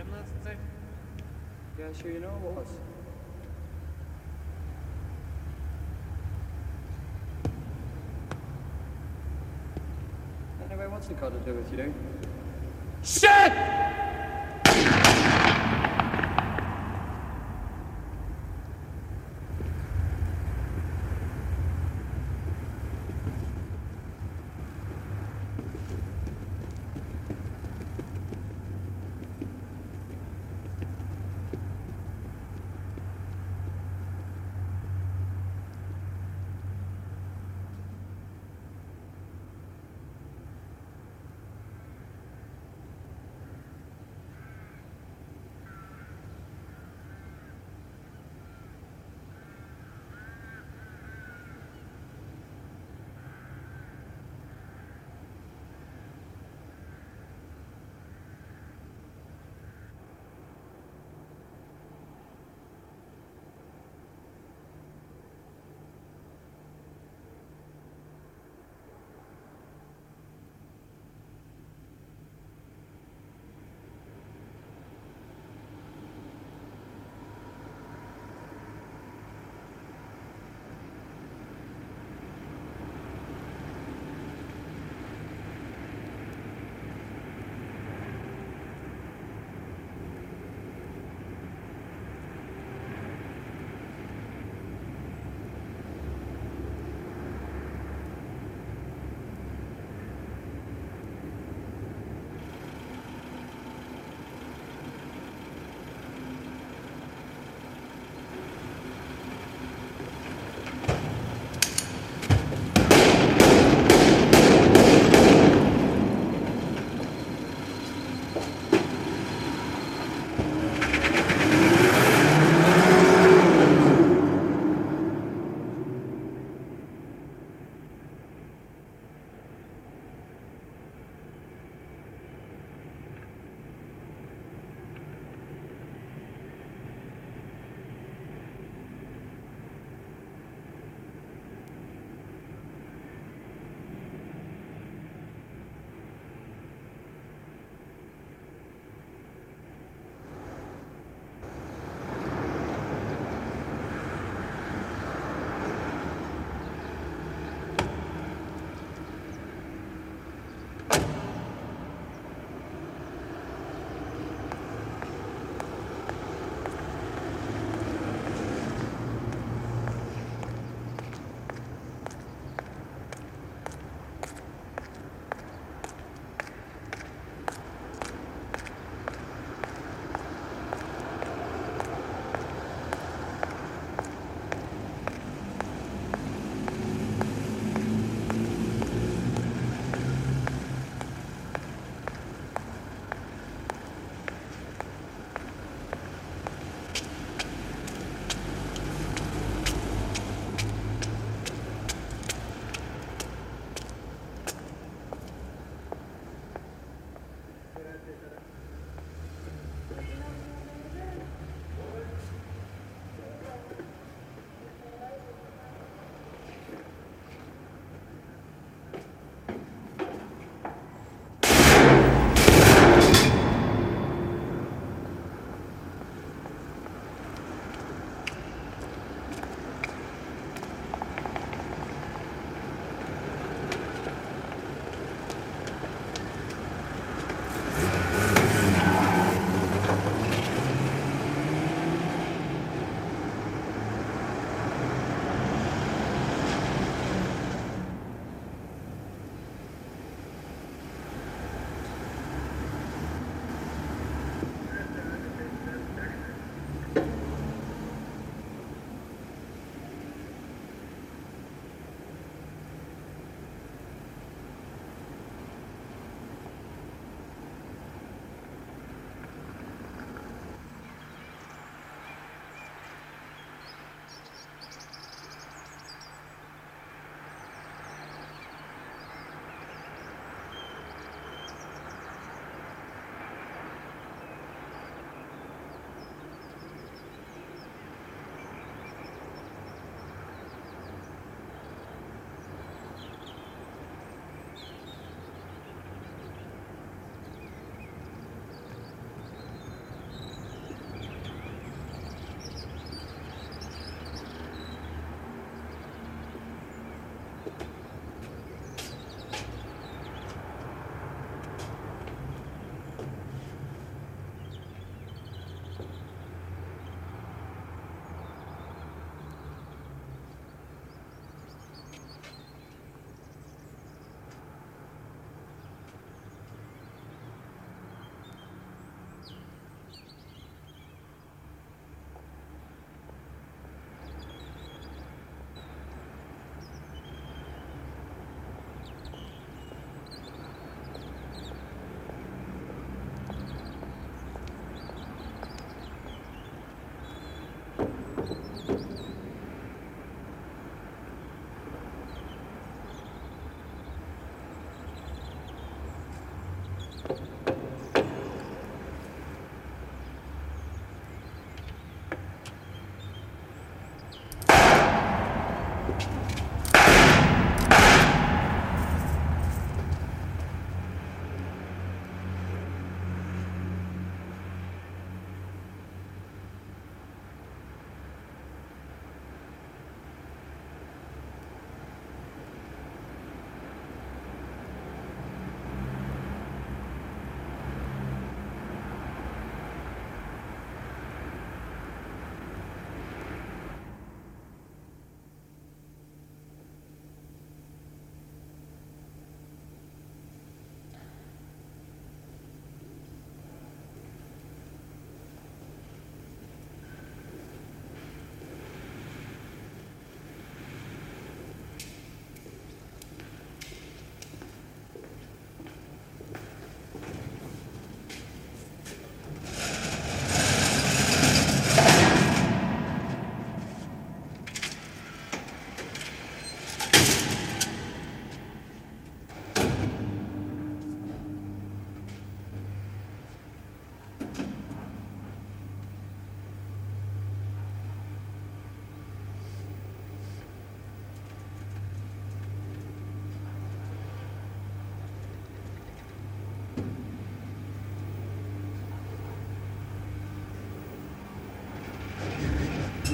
11? Yeah, sure you know it was. Anyway, what's it got to do with you? Shit!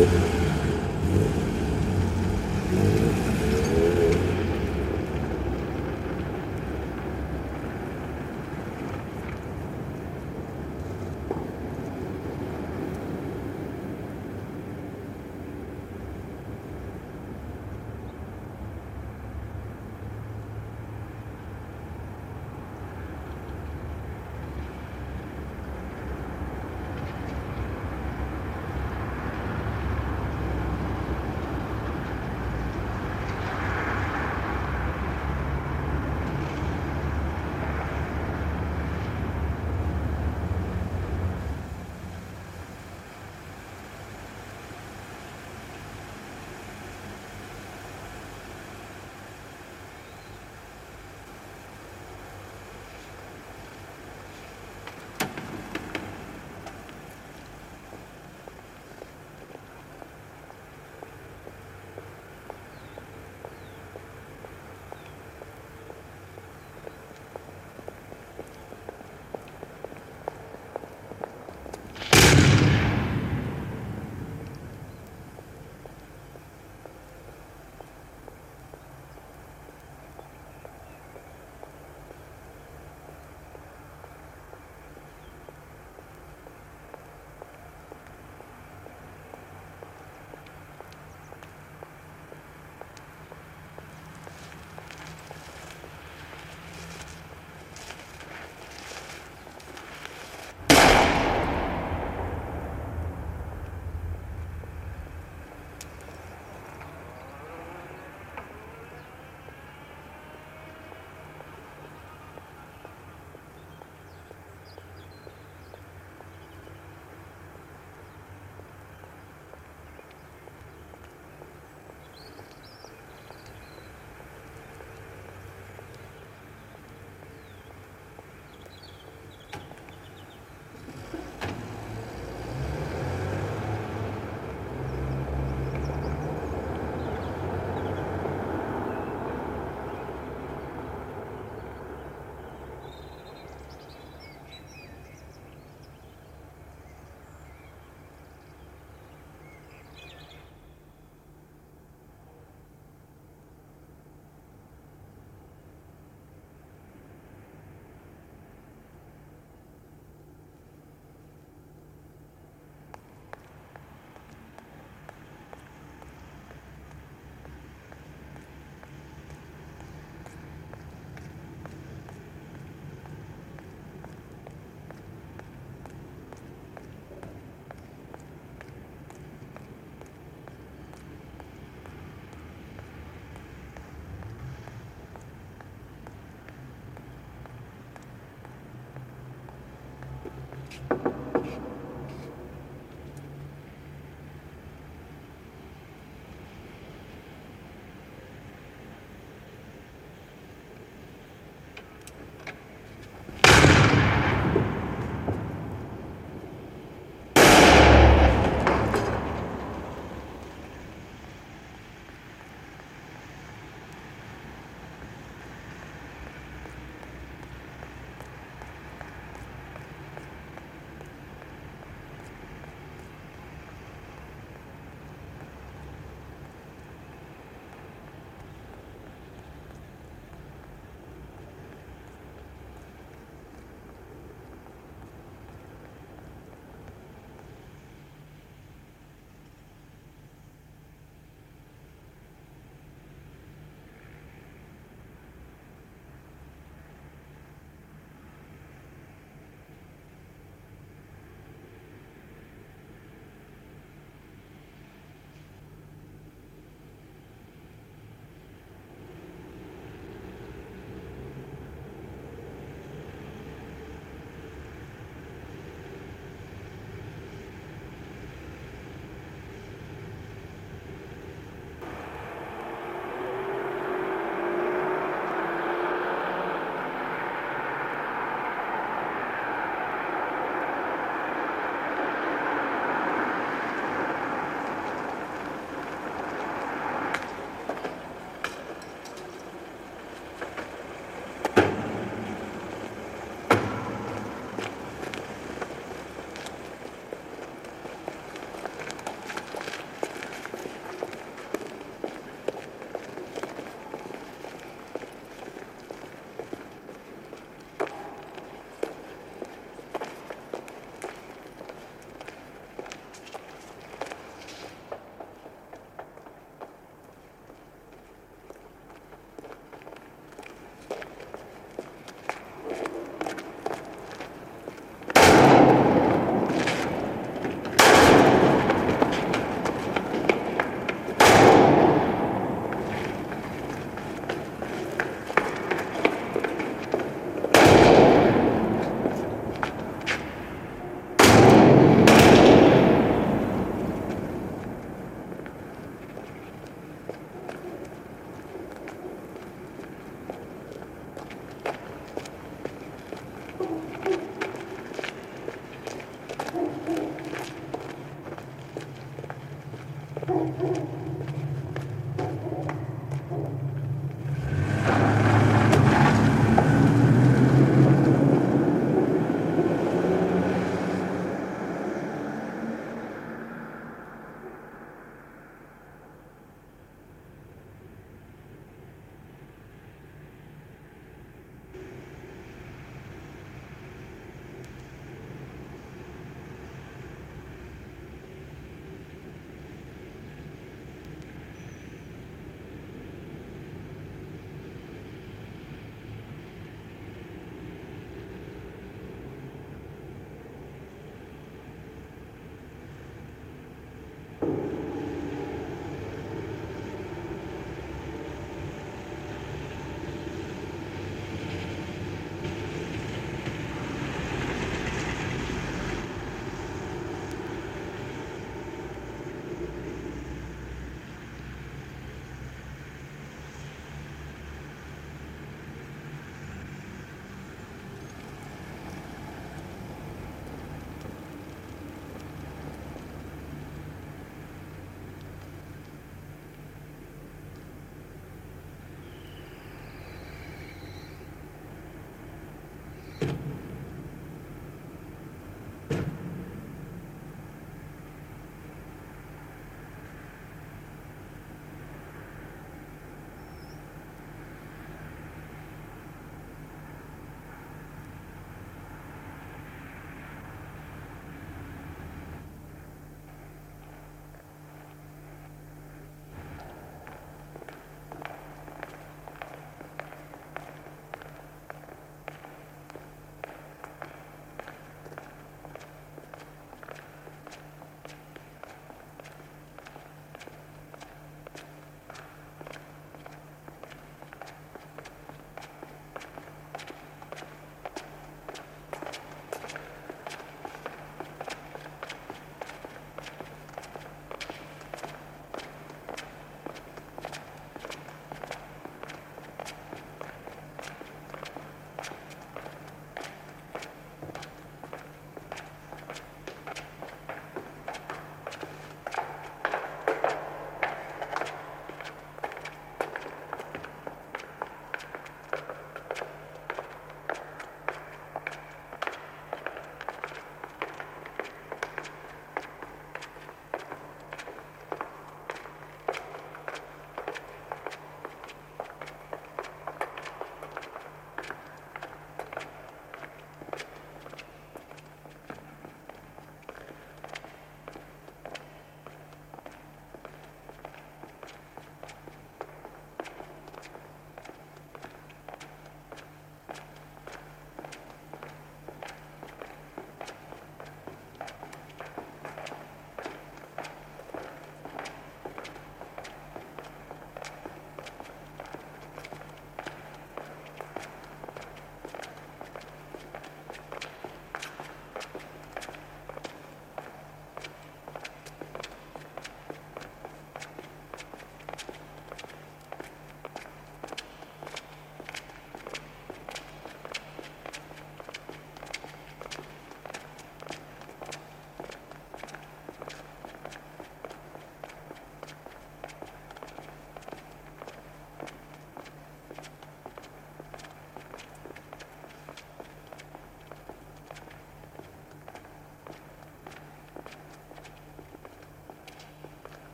Obrigado.